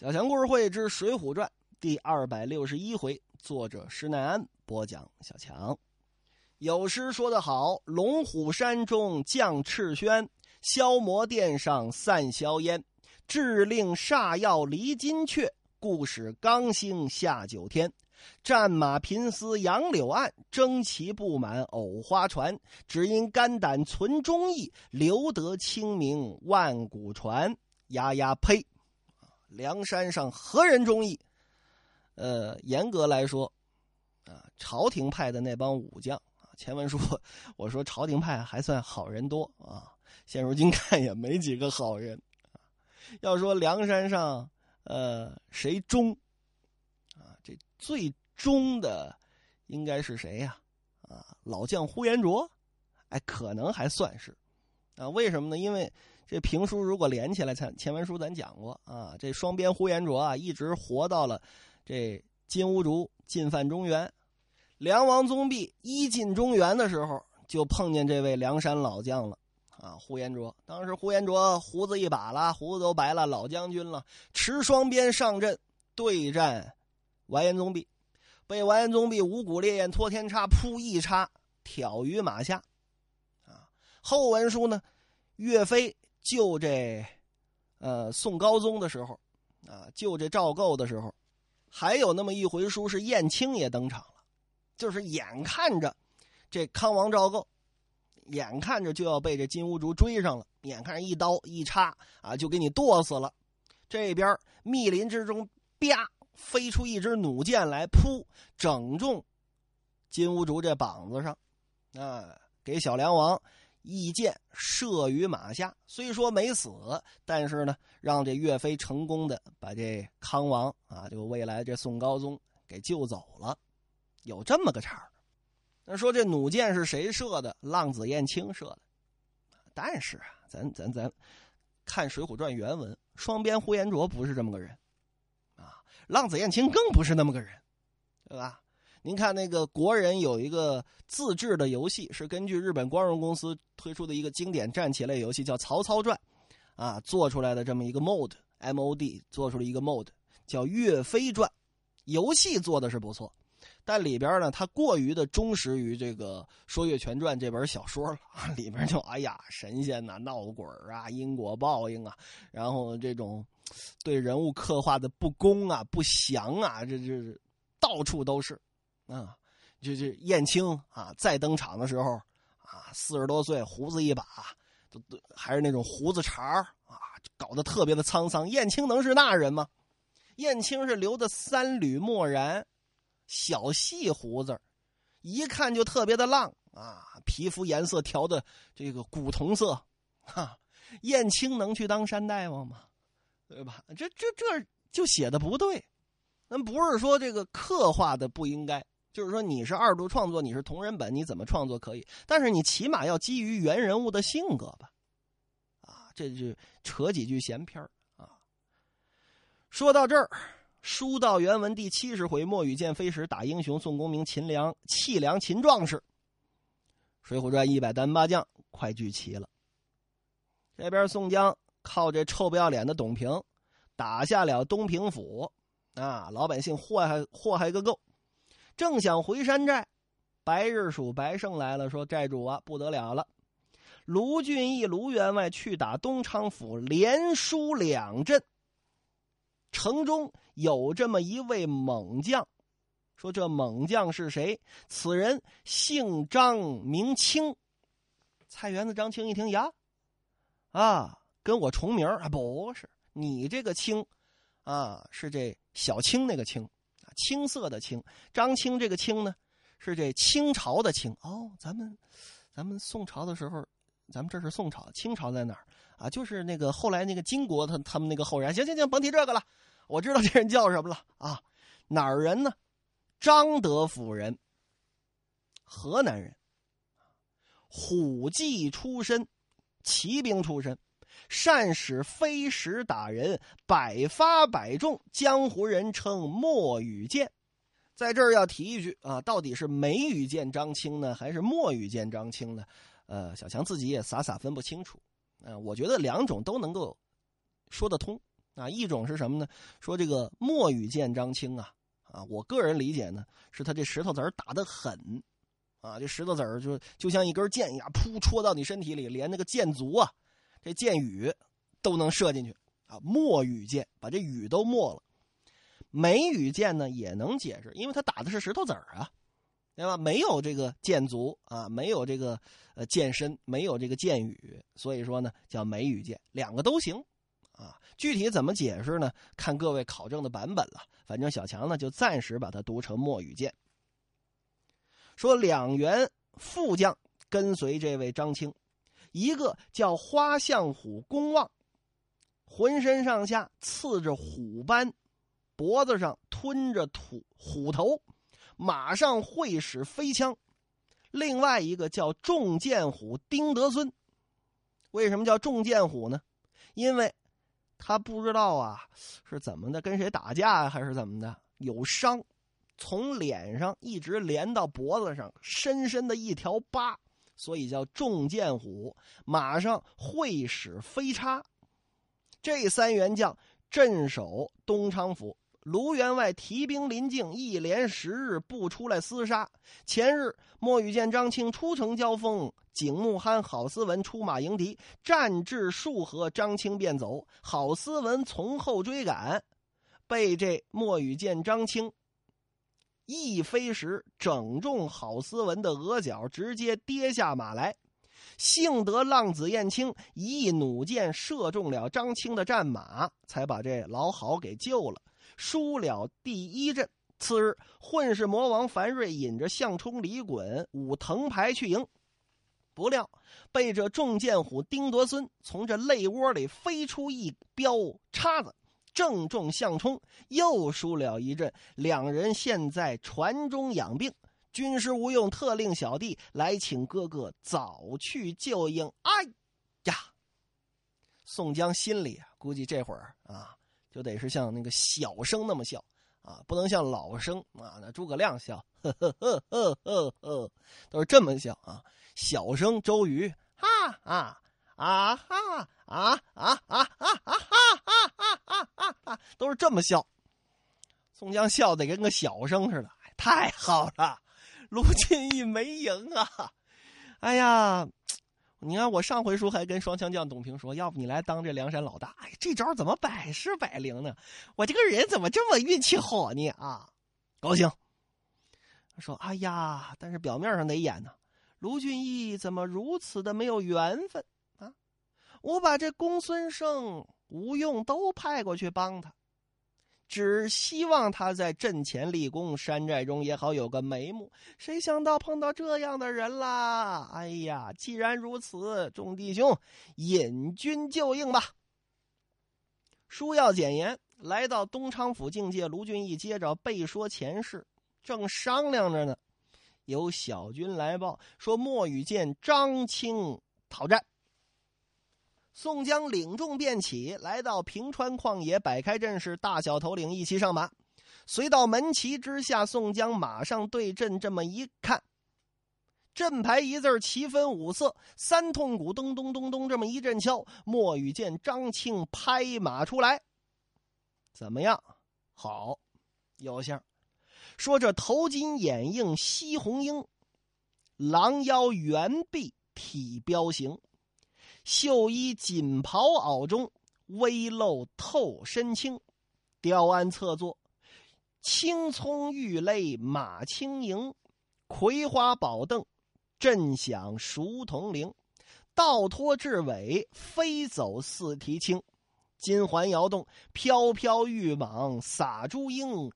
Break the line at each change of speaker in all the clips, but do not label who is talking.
小强故事会之《水浒传》第二百六十一回，作者施耐庵播讲。小强有诗说得好：“龙虎山中降赤轩，消魔殿上散硝烟。致令煞药离金阙，故使刚星下九天。战马频嘶杨柳岸，征旗布满藕花船。只因肝胆存忠义，留得清明万古传。”呀呀呸！梁山上何人忠义？呃，严格来说，啊，朝廷派的那帮武将啊，前文书 我说朝廷派还算好人多啊，现如今看也没几个好人。要说梁山上，呃，谁忠？啊，这最忠的应该是谁呀？啊，老将呼延灼，哎，可能还算是。啊，为什么呢？因为。这评书如果连起来，前前文书咱讲过啊，这双边呼延灼啊，一直活到了这金兀术进犯中原，梁王宗弼一进中原的时候，就碰见这位梁山老将了啊，呼延灼。当时呼延灼胡子一把了，胡子都白了，老将军了，持双鞭上阵对战完颜宗弼，被完颜宗弼五谷烈焰托天叉扑一叉挑于马下，啊，后文书呢，岳飞。救这，呃，宋高宗的时候，啊，救这赵构的时候，还有那么一回书是燕青也登场了，就是眼看着这康王赵构，眼看着就要被这金兀术追上了，眼看着一刀一插啊，就给你剁死了。这边密林之中，啪飞出一支弩箭来，扑整中金兀术这膀子上，啊，给小梁王。一箭射于马下，虽说没死，但是呢，让这岳飞成功的把这康王啊，就未来这宋高宗给救走了，有这么个茬儿那说这弩箭是谁射的？浪子燕青射的。但是啊，咱咱咱看《水浒传》原文，双边呼延灼不是这么个人啊，浪子燕青更不是那么个人，对吧？您看那个国人有一个自制的游戏，是根据日本光荣公司推出的一个经典战棋类游戏，叫《曹操传》，啊，做出来的这么一个 mod，mod 做出了一个 mod，叫《岳飞传》。游戏做的是不错，但里边呢，它过于的忠实于这个《说岳全传》这本小说了，里边就哎呀，神仙呐，闹鬼啊，因果报应啊，然后这种对人物刻画的不公啊、不详啊，这这到处都是。啊，就就燕青啊，再登场的时候啊，四十多岁，胡子一把，都都还是那种胡子茬啊，搞得特别的沧桑。燕青能是那人吗？燕青是留的三缕墨然，小细胡子，一看就特别的浪啊，皮肤颜色调的这个古铜色，哈，燕青能去当山大王吗？对吧？这这这就写的不对，那不是说这个刻画的不应该。就是说，你是二度创作，你是同人本，你怎么创作可以？但是你起码要基于原人物的性格吧？啊，这就扯几句闲篇啊。说到这儿，书到原文第七十回，墨雨见飞时打英雄，宋公明秦良弃良秦壮士。水浒传一百单八将快聚齐了。这边宋江靠这臭不要脸的董平，打下了东平府，啊，老百姓祸害祸害个够。正想回山寨，白日鼠白胜来了，说：“寨主啊，不得了了！卢俊义、卢员外去打东昌府，连输两阵。城中有这么一位猛将，说这猛将是谁？此人姓张，名清。菜园子张青一听呀，啊，跟我重名啊？不是，你这个清，啊，是这小青那个青。”青色的青，张青这个青呢，是这清朝的清哦。咱们，咱们宋朝的时候，咱们这是宋朝，清朝在哪儿啊？就是那个后来那个金国他他们那个后人。行行行，甭提这个了，我知道这人叫什么了啊？哪儿人呢？张德府人，河南人，虎骑出身，骑兵出身。善使飞石打人，百发百中，江湖人称墨雨剑。在这儿要提一句啊，到底是梅雨剑张青呢，还是墨雨剑张青呢？呃，小强自己也傻傻分不清楚。呃，我觉得两种都能够说得通啊，一种是什么呢？说这个墨雨剑张青啊，啊，我个人理解呢，是他这石头子儿打得狠，啊，这石头子儿就就像一根剑一样，噗戳到你身体里，连那个剑足啊，这箭雨都能射进去啊。墨雨箭把这雨都没了，梅雨箭呢也能解释，因为他打的是石头子儿啊，对吧？没有这个箭足啊，没有这个呃箭身，没有这个箭雨，所以说呢叫梅雨箭，两个都行。啊，具体怎么解释呢？看各位考证的版本了。反正小强呢，就暂时把它读成墨雨箭。说两员副将跟随这位张青，一个叫花象虎公望，浑身上下刺着虎斑，脖子上吞着土虎头，马上会使飞枪；另外一个叫重剑虎丁德孙。为什么叫重剑虎呢？因为。他不知道啊，是怎么的，跟谁打架还是怎么的？有伤，从脸上一直连到脖子上，深深的一条疤，所以叫重剑虎。马上会使飞叉，这三员将镇守东昌府。卢员外提兵临境，一连十日不出来厮杀。前日，莫雨见张青出城交锋，景木憨、郝思文出马迎敌，战至数合，张青便走。郝思文从后追赶，被这莫雨见张青一飞时整中郝思文的额角，直接跌下马来。幸得浪子燕青一弩箭射中了张青的战马，才把这老郝给救了。输了第一阵，次日，混世魔王樊瑞引着项冲、李衮舞藤牌去迎，不料被这重剑虎丁德孙从这肋窝里飞出一镖叉子，正中项冲，又输了一阵。两人现在船中养病，军师吴用特令小弟来请哥哥早去救应。哎呀，宋江心里估计这会儿啊。就得是像那个小声那么笑啊，不能像老生啊。那诸葛亮笑，呵呵呵呵呵呵，都是这么笑啊。小声周瑜，哈啊啊哈啊啊啊啊啊啊啊啊，都是这么笑。宋江笑得跟个小生似的，太好了，卢俊义没赢啊！哎呀。你看，我上回书还跟双枪将董平说，要不你来当这梁山老大？哎，这招怎么百试百灵呢？我这个人怎么这么运气好呢？啊，高兴。说：“哎呀，但是表面上得演呢。卢俊义怎么如此的没有缘分？我把这公孙胜、吴用都派过去帮他。”只希望他在阵前立功，山寨中也好有个眉目。谁想到碰到这样的人啦！哎呀，既然如此，众弟兄引军就应吧。书要简言，来到东昌府境界，卢俊义接着背说前事，正商量着呢，有小军来报说莫雨见张青讨战。宋江领众便起来到平川旷野，摆开阵势，大小头领一齐上马，随到门旗之下。宋江马上对阵，这么一看，阵牌一字旗分五色，三通鼓咚咚咚咚这么一阵敲。莫雨见张庆拍马出来，怎么样？好，有相。说这头巾眼映西红缨，狼腰猿臂体彪形。绣衣锦袍袄中，微露透身轻。雕鞍侧坐，青葱玉勒马轻盈。葵花宝凳，震响熟铜铃。倒拖至尾，飞走似蹄轻。金环摇动，飘飘玉蟒撒珠缨。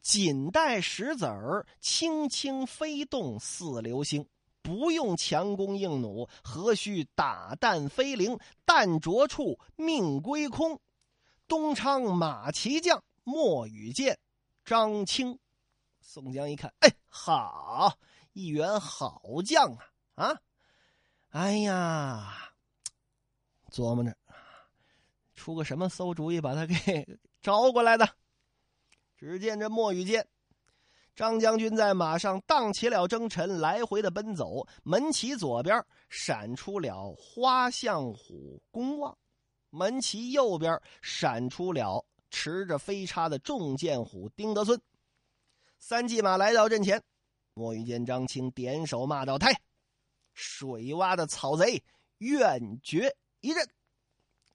锦带石子儿，轻轻飞动似流星。不用强弓硬弩，何须打弹飞灵？弹着处命归空。东昌马骑将莫羽见张青，宋江一看，哎，好一员好将啊！啊，哎呀，琢磨着出个什么馊主意，把他给招过来的。只见这莫羽见。张将军在马上荡起了征尘，来回的奔走。门旗左边闪出了花象虎公望，门旗右边闪出了持着飞叉的重剑虎丁德孙。三骑马来到阵前，莫遇见张青点手骂道：“太水洼的草贼，愿决一阵。”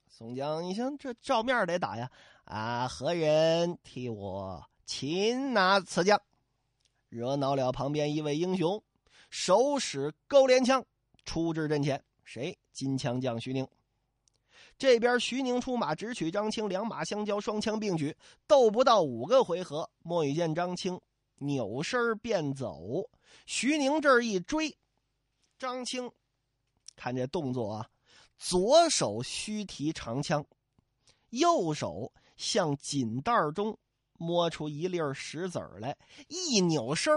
宋江一想，这照面得打呀！啊，何人替我擒拿此将？惹恼了旁边一位英雄，手使勾镰枪出至阵前。谁？金枪将徐宁。这边徐宁出马直取张青，两马相交，双枪并举，斗不到五个回合，莫雨见张青扭身便走。徐宁这儿一追，张青看这动作啊，左手虚提长枪，右手向锦袋中摸出一粒石子来，一扭身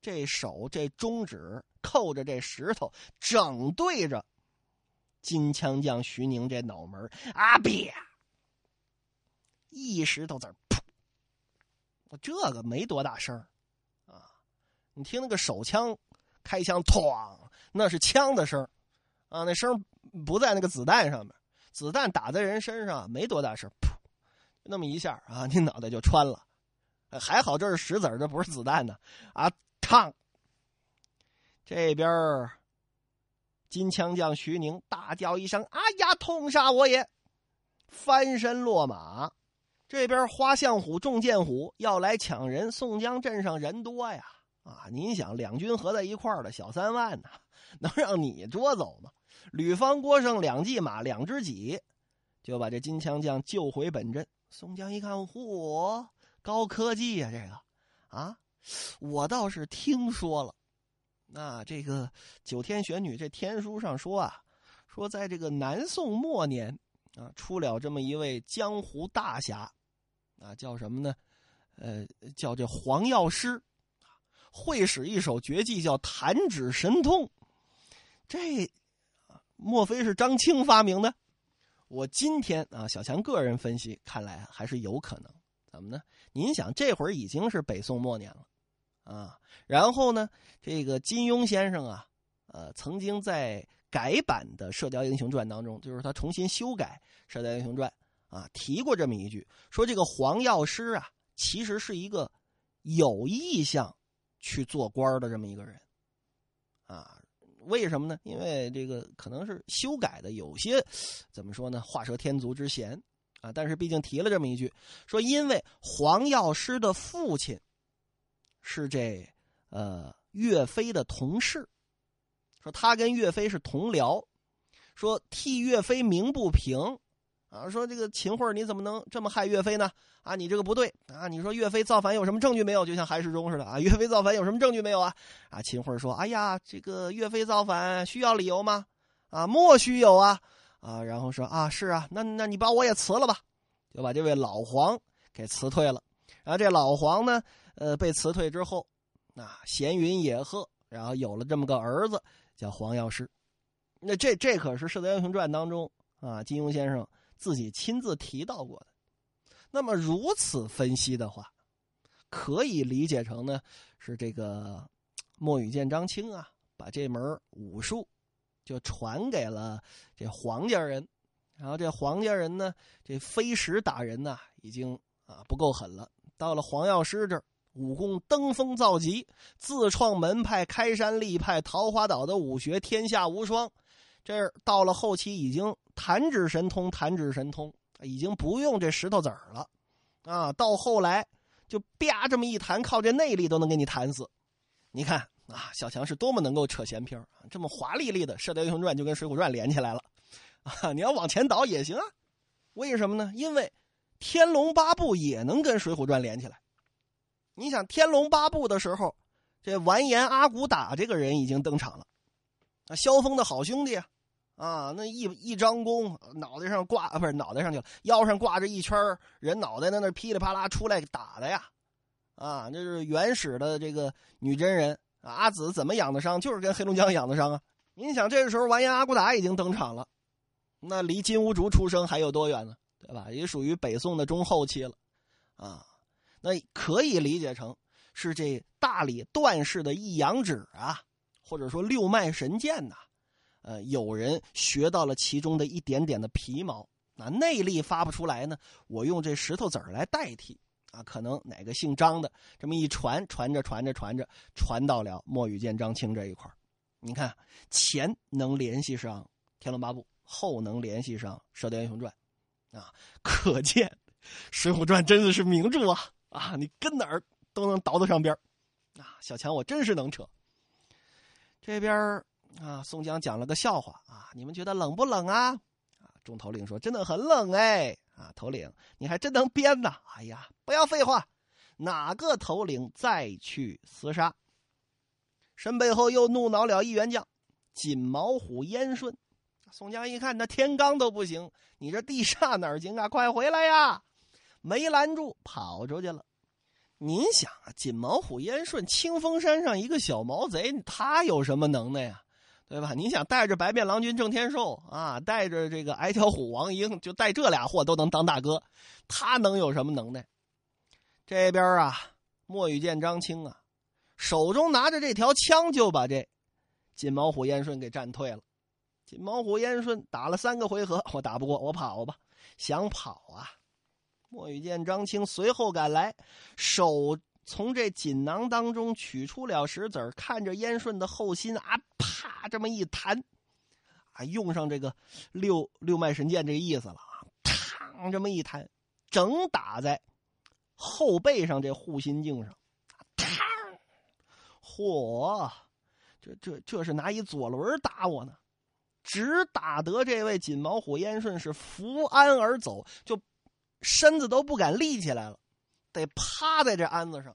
这手这中指扣着这石头，整对着。金枪将徐宁这脑门啊啪，一石头子噗，这个没多大声啊！你听那个手枪开枪，哐，那是枪的声啊，那声不在那个子弹上面，子弹打在人身上没多大声噗，那么一下啊，你脑袋就穿了，还好这是石子这不是子弹呢啊！烫，这边金枪将徐宁大叫一声：“哎呀，痛杀我也！”翻身落马。这边花象虎、重剑虎要来抢人。宋江镇上人多呀，啊，您想两军合在一块儿的小三万呢，能让你捉走吗？吕方、郭盛两骑马、两只戟，就把这金枪将救回本阵。宋江一看，嚯，高科技呀，这个啊，我倒是听说了。那这个九天玄女这天书上说啊，说在这个南宋末年啊，出了这么一位江湖大侠，啊，叫什么呢？呃，叫这黄药师，会使一手绝技叫弹指神通。这莫非是张青发明的？我今天啊，小强个人分析看来还是有可能。怎么呢？您想，这会儿已经是北宋末年了。啊，然后呢，这个金庸先生啊，呃，曾经在改版的《射雕英雄传》当中，就是他重新修改《射雕英雄传》啊，提过这么一句，说这个黄药师啊，其实是一个有意向去做官的这么一个人，啊，为什么呢？因为这个可能是修改的有些怎么说呢，画蛇添足之嫌啊，但是毕竟提了这么一句，说因为黄药师的父亲。是这，呃，岳飞的同事，说他跟岳飞是同僚，说替岳飞鸣不平，啊，说这个秦桧你怎么能这么害岳飞呢？啊，你这个不对啊！你说岳飞造反有什么证据没有？就像韩世忠似的啊，岳飞造反有什么证据没有啊？啊，秦桧说：“哎呀，这个岳飞造反需要理由吗？啊，莫须有啊！啊，然后说啊，是啊，那那你把我也辞了吧，就把这位老黄给辞退了。然后这老黄呢？”呃，被辞退之后，啊，闲云野鹤，然后有了这么个儿子，叫黄药师。那这这可是《射雕英雄传》当中啊，金庸先生自己亲自提到过的。那么如此分析的话，可以理解成呢，是这个莫雨见张青啊，把这门武术就传给了这黄家人，然后这黄家人呢，这飞石打人呢，已经啊不够狠了，到了黄药师这儿。武功登峰造极，自创门派，开山立派，桃花岛的武学天下无双。这到了后期，已经弹指神通，弹指神通，已经不用这石头子儿了。啊，到后来就啪这么一弹，靠这内力都能给你弹死。你看啊，小强是多么能够扯闲篇这么华丽丽的《射雕英雄传》就跟《水浒传》连起来了。啊，你要往前倒也行啊。为什么呢？因为《天龙八部》也能跟《水浒传》连起来。你想《天龙八部》的时候，这完颜阿骨打这个人已经登场了，啊，萧峰的好兄弟啊，啊，那一一张弓，脑袋上挂啊，不是脑袋上去了，腰上挂着一圈人脑袋，在那噼里啪啦出来打的呀，啊，那是原始的这个女真人阿紫怎么养的伤，就是跟黑龙江养的伤啊。您想这个时候完颜阿骨打已经登场了，那离金兀术出生还有多远呢？对吧？也属于北宋的中后期了，啊。那可以理解成是这大理段氏的一阳指啊，或者说六脉神剑呐，呃，有人学到了其中的一点点的皮毛啊，内力发不出来呢，我用这石头子儿来代替。啊，可能哪个姓张的这么一传，传着传着传着，传到了莫雨见张青这一块你看，前能联系上《天龙八部》，后能联系上《射雕英雄传》，啊，可见《水浒传》真的是名著啊！啊，你跟哪儿都能倒得上边啊，小强，我真是能扯。这边啊，宋江讲了个笑话啊，你们觉得冷不冷啊？啊，众头领说真的很冷哎。啊，头领，你还真能编呐！哎呀，不要废话，哪个头领再去厮杀？身背后又怒恼了一员将，锦毛虎燕顺。宋江一看，那天罡都不行，你这地煞哪行啊？快回来呀！没拦住，跑出去了。您想啊，锦毛虎燕顺，清风山上一个小毛贼，他有什么能耐呀？对吧？你想带着白面郎君郑天寿啊，带着这个矮脚虎王英，就带这俩货都能当大哥，他能有什么能耐？这边啊，莫羽见张青啊，手中拿着这条枪，就把这金毛虎燕顺给战退了。金毛虎燕顺打了三个回合，我打不过，我跑吧。想跑啊，莫羽见张青随后赶来，手。从这锦囊当中取出了石子看着燕顺的后心啊，啪这么一弹，啊，用上这个六六脉神剑这个意思了啊，嘡这么一弹，整打在后背上这护心镜上，嘡，嚯，这这这是拿一左轮打我呢，只打得这位锦毛虎燕顺是伏鞍而走，就身子都不敢立起来了。得趴在这鞍子上，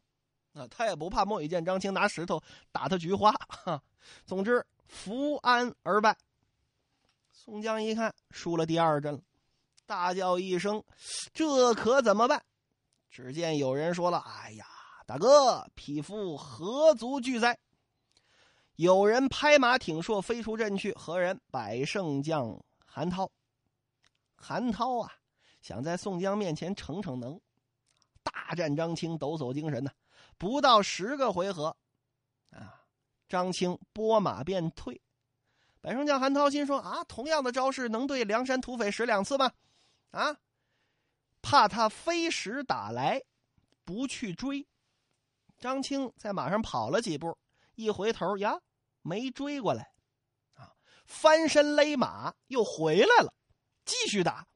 啊，他也不怕莫羽见张青拿石头打他菊花。哈，总之伏鞍而败。宋江一看输了第二阵了，大叫一声：“这可怎么办？”只见有人说了：“哎呀，大哥，匹夫何足惧哉？”有人拍马挺硕飞出阵去，何人？百胜将韩涛。韩涛啊，想在宋江面前逞逞能。大战张青，抖擞精神呢。不到十个回合，啊，张青拨马便退。百胜将韩涛心说：“啊，同样的招式能对梁山土匪使两次吗？啊，怕他飞石打来，不去追。”张青在马上跑了几步，一回头呀，没追过来，啊，翻身勒马又回来了，继续打。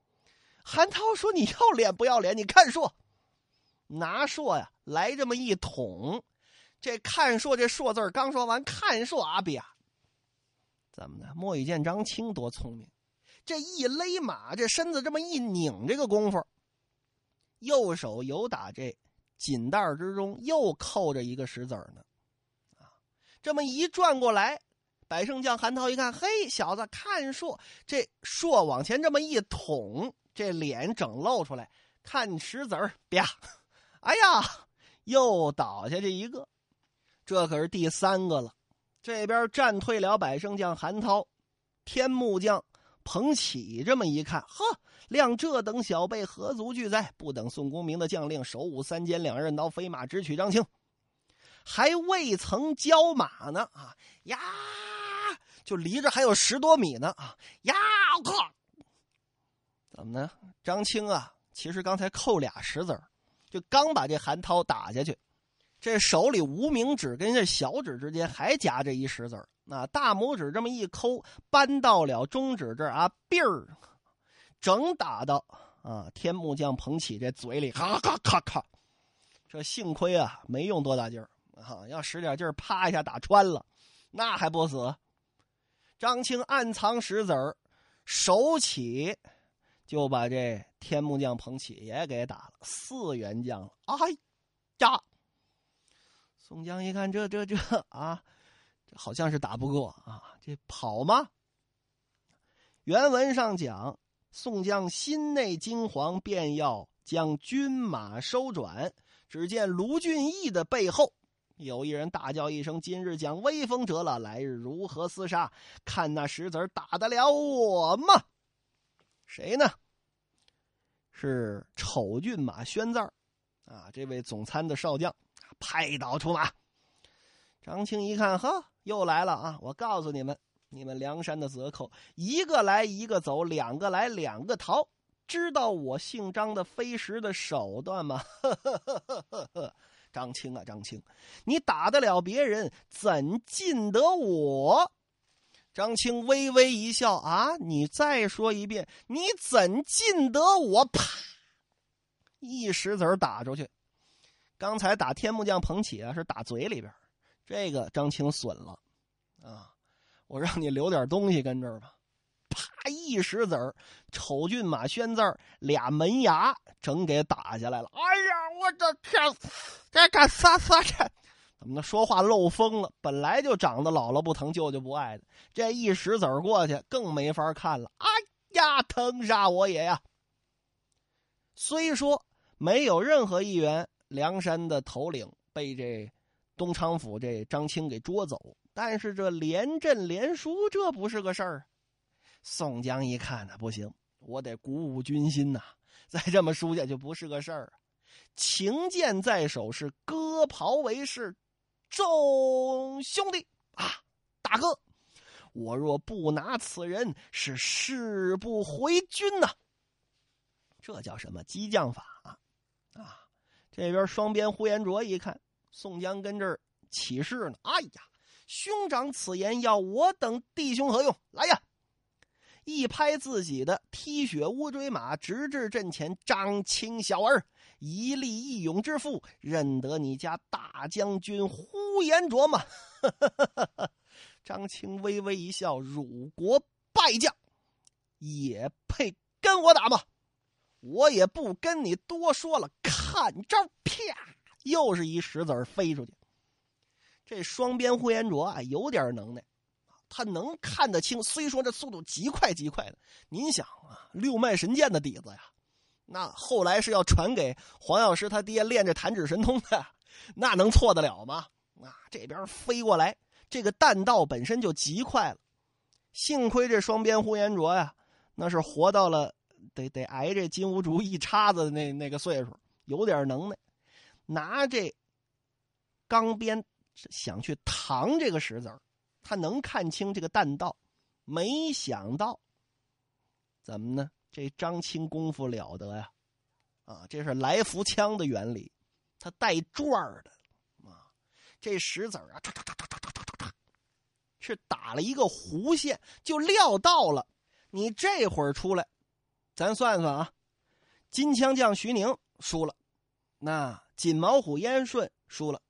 韩涛说：“你要脸不要脸？你看说。”拿槊呀，来这么一捅，这看槊这槊字刚说完，看槊啊别，怎么的？莫羽见张青多聪明，这一勒马，这身子这么一拧，这个功夫，右手有打这锦袋之中又扣着一个石子呢，啊，这么一转过来，百胜将韩涛一看，嘿，小子看槊，这槊往前这么一捅，这脸整露出来，看石子儿啪。哎呀，又倒下去一个，这可是第三个了。这边战退了百胜将韩涛，天目将彭起这么一看，呵，谅这等小辈何足惧哉？不等宋公明的将令，手舞三尖两刃刀，飞马直取张青，还未曾交马呢啊呀，就离着还有十多米呢啊呀！我靠，怎么呢？张青啊，其实刚才扣俩石子儿。就刚把这韩涛打下去，这手里无名指跟这小指之间还夹着一石子儿，那大拇指这么一抠，扳到了中指这儿啊，哔儿，整打到啊天木匠彭起这嘴里，咔咔咔咔，这幸亏啊没用多大劲儿啊，要使点劲儿，啪一下打穿了，那还不死？张青暗藏石子儿，手起。就把这天木匠彭起也给打了四员将了。哎呀！宋江一看，这这这啊，这好像是打不过啊，这跑吗？原文上讲，宋江心内惊惶，便要将军马收转。只见卢俊义的背后有一人大叫一声：“今日将威风折了，来日如何厮杀？看那石子打得了我吗？”谁呢？是丑骏马宣字啊！这位总参的少将，拍倒出马。张青一看，呵，又来了啊！我告诉你们，你们梁山的贼寇，一个来一个走，两个来两个逃，知道我姓张的飞石的手段吗？呵呵呵呵呵呵。张青啊，张青，你打得了别人，怎进得我？张青微微一笑啊，你再说一遍，你怎进得我？啪！一石子打出去。刚才打天木匠彭起啊，是打嘴里边，这个张青损了啊！我让你留点东西跟这儿吧。啪！一石子儿，丑俊马宣字俩门牙整给打下来了。哎呀，我的天！这干啥啥这？怎么的？说话漏风了。本来就长得姥姥不疼，舅舅不爱的，这一石子儿过去更没法看了。哎呀，疼杀我也呀！虽说没有任何一员梁山的头领被这东昌府这张青给捉走，但是这连阵连输，这不是个事儿。宋江一看呢，不行，我得鼓舞军心呐！再这么输下去不是个事儿！情剑在手，是割袍为誓，众兄弟啊，大哥，我若不拿此人，是誓不回军呐！这叫什么激将法啊？啊！这边双边呼延灼一看，宋江跟这儿起誓呢。哎呀，兄长此言要我等弟兄何用？来呀！一拍自己的踢雪乌骓马，直至阵前。张青小儿，一力一勇之父，认得你家大将军呼呼延灼吗？张青微微一笑：“辱国败将，也配跟我打吗？我也不跟你多说了，看招！”啪，又是一石子飞出去。这双边呼延灼啊，有点能耐。他能看得清，虽说这速度极快极快的，您想啊，六脉神剑的底子呀，那后来是要传给黄药师他爹练这弹指神通的，那能错得了吗？啊，这边飞过来，这个弹道本身就极快了，幸亏这双边呼延灼呀，那是活到了得得挨这金兀术一叉子的那那个岁数，有点能耐，拿这钢鞭想去扛这个石子儿。他能看清这个弹道，没想到，怎么呢？这张青功夫了得呀！啊，这是来福枪的原理，它带转的。这石子啊，唰唰唰唰唰唰唰唰，是打了一个弧线，就料到了。你这会儿出来，咱算算啊，金枪将徐宁输了，那锦毛虎燕顺输了。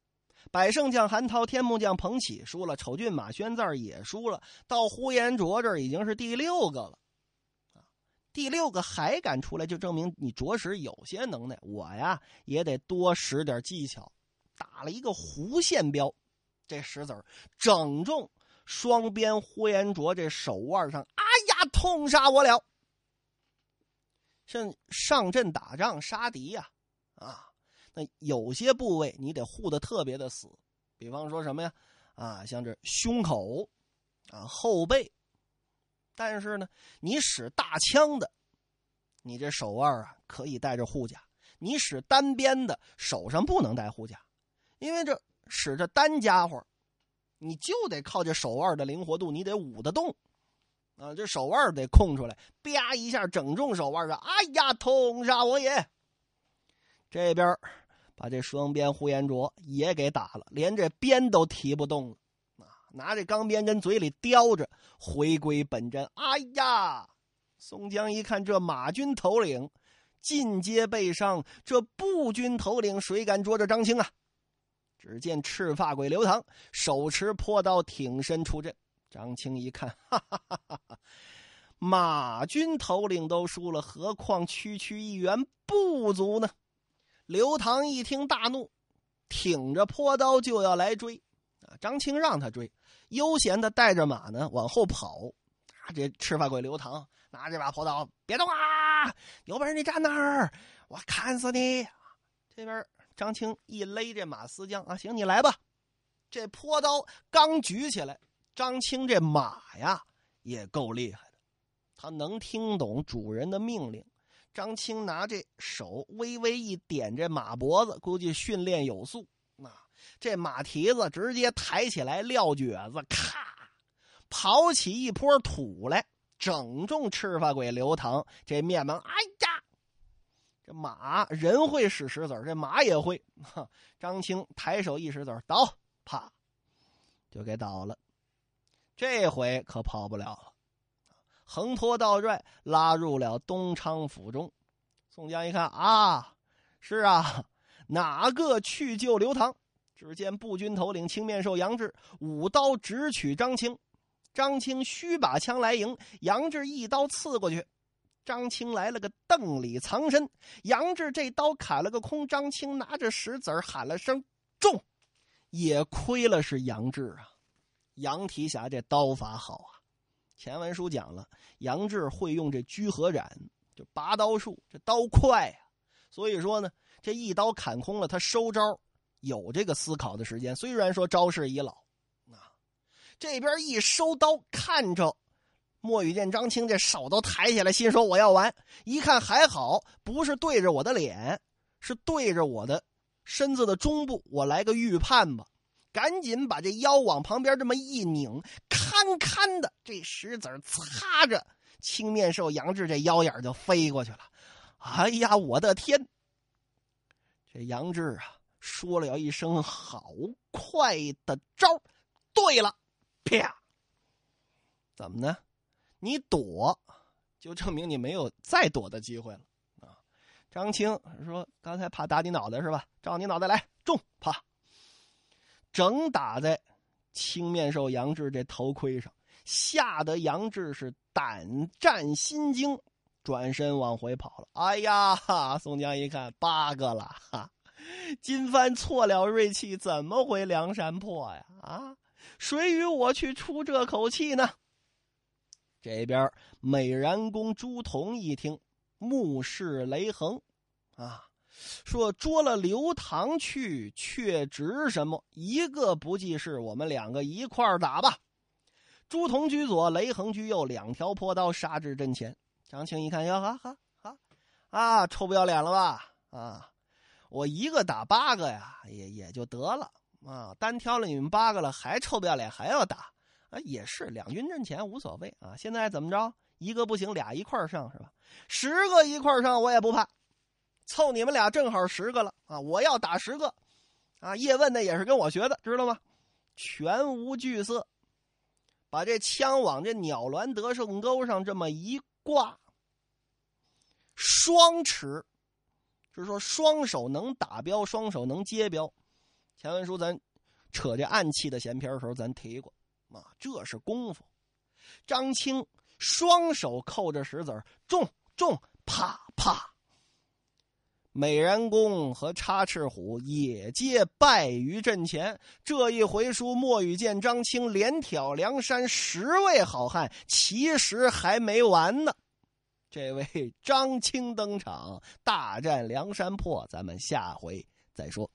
百胜将韩涛、天木将彭起输了，丑俊马宣字也输了，到呼延灼这儿已经是第六个了，第六个还敢出来，就证明你着实有些能耐。我呀也得多使点技巧，打了一个弧线镖，这石子儿整中双边呼延灼这手腕上，哎呀，痛杀我了！像上阵打仗杀敌呀，啊。那有些部位你得护的特别的死，比方说什么呀？啊，像这胸口，啊后背。但是呢，你使大枪的，你这手腕啊可以带着护甲；你使单边的，手上不能带护甲，因为这使着单家伙，你就得靠这手腕的灵活度，你得舞得动，啊，这手腕得空出来，啪一下整中手腕上，哎呀，痛杀我也！这边。把这双鞭呼延灼也给打了，连这鞭都提不动了，啊！拿这钢鞭跟嘴里叼着，回归本阵。哎呀！宋江一看这马军头领尽皆被伤，这步军头领谁敢捉着张青啊？只见赤发鬼刘唐手持破刀挺身出阵。张青一看，哈哈哈哈哈！马军头领都输了，何况区区一员部族呢？刘唐一听大怒，挺着破刀就要来追，啊！张青让他追，悠闲的带着马呢往后跑。啊！这赤发鬼刘唐拿这把破刀，别动啊！有本事你站那儿，我砍死你！这边张青一勒这马思将啊，行，你来吧。这坡刀刚举起来，张青这马呀也够厉害的，他能听懂主人的命令。张青拿这手微微一点，这马脖子估计训练有素，那这马蹄子直接抬起来撂蹶子，咔，刨起一坡土来，整中赤发鬼刘唐这面门。哎呀，马人会使石子这马也会。张青抬手一石子倒，啪，就给倒了。这回可跑不了了，横拖倒拽拉入了东昌府中。宋江一看啊，是啊，哪个去救刘唐？只见步军头领青面兽杨志舞刀直取张青，张青虚把枪来迎，杨志一刀刺过去，张青来了个邓里藏身，杨志这刀砍了个空，张青拿着石子喊了声中，也亏了是杨志啊，杨提辖这刀法好啊，前文书讲了，杨志会用这居合斩，就拔刀术，这刀快啊，所以说呢，这一刀砍空了，他收招。有这个思考的时间，虽然说招式已老，啊，这边一收刀，看着莫雨见张青这手都抬起来，心说我要完。一看还好，不是对着我的脸，是对着我的身子的中部，我来个预判吧。赶紧把这腰往旁边这么一拧，堪堪的这石子擦着青面兽杨志这腰眼就飞过去了。哎呀，我的天！这杨志啊！说了一声“好快的招对了，啪！怎么呢？你躲，就证明你没有再躲的机会了啊！张青说：“刚才怕打你脑袋是吧？照你脑袋来，中！啪！整打在青面兽杨志这头盔上，吓得杨志是胆战心惊，转身往回跑了。哎呀，宋江一看八个了，哈！金帆错了锐气，怎么回梁山泊呀？啊，谁与我去出这口气呢？这边美髯公朱仝一听，目视雷横，啊，说捉了刘唐去，却值什么？一个不济事，我们两个一块儿打吧。朱仝居左，雷横居右，两条破刀杀至阵前。张青一看，哟哈哈哈，啊，臭不要脸了吧？啊！我一个打八个呀，也也就得了啊！单挑了你们八个了，还臭不要脸，还要打啊？也是两军阵前无所谓啊！现在怎么着？一个不行，俩一块上是吧？十个一块上我也不怕，凑你们俩正好十个了啊！我要打十个啊！叶问那也是跟我学的，知道吗？全无惧色，把这枪往这鸟鸾得胜钩上这么一挂，双持。就是说，双手能打标，双手能接标。前文书咱扯这暗器的闲篇的时候，咱提过啊，这是功夫。张青双手扣着石子中中啪啪。美髯公和插翅虎也皆败于阵前。这一回书，莫雨见张青连挑梁山十位好汉，其实还没完呢。这位张青登场，大战梁山泊，咱们下回再说。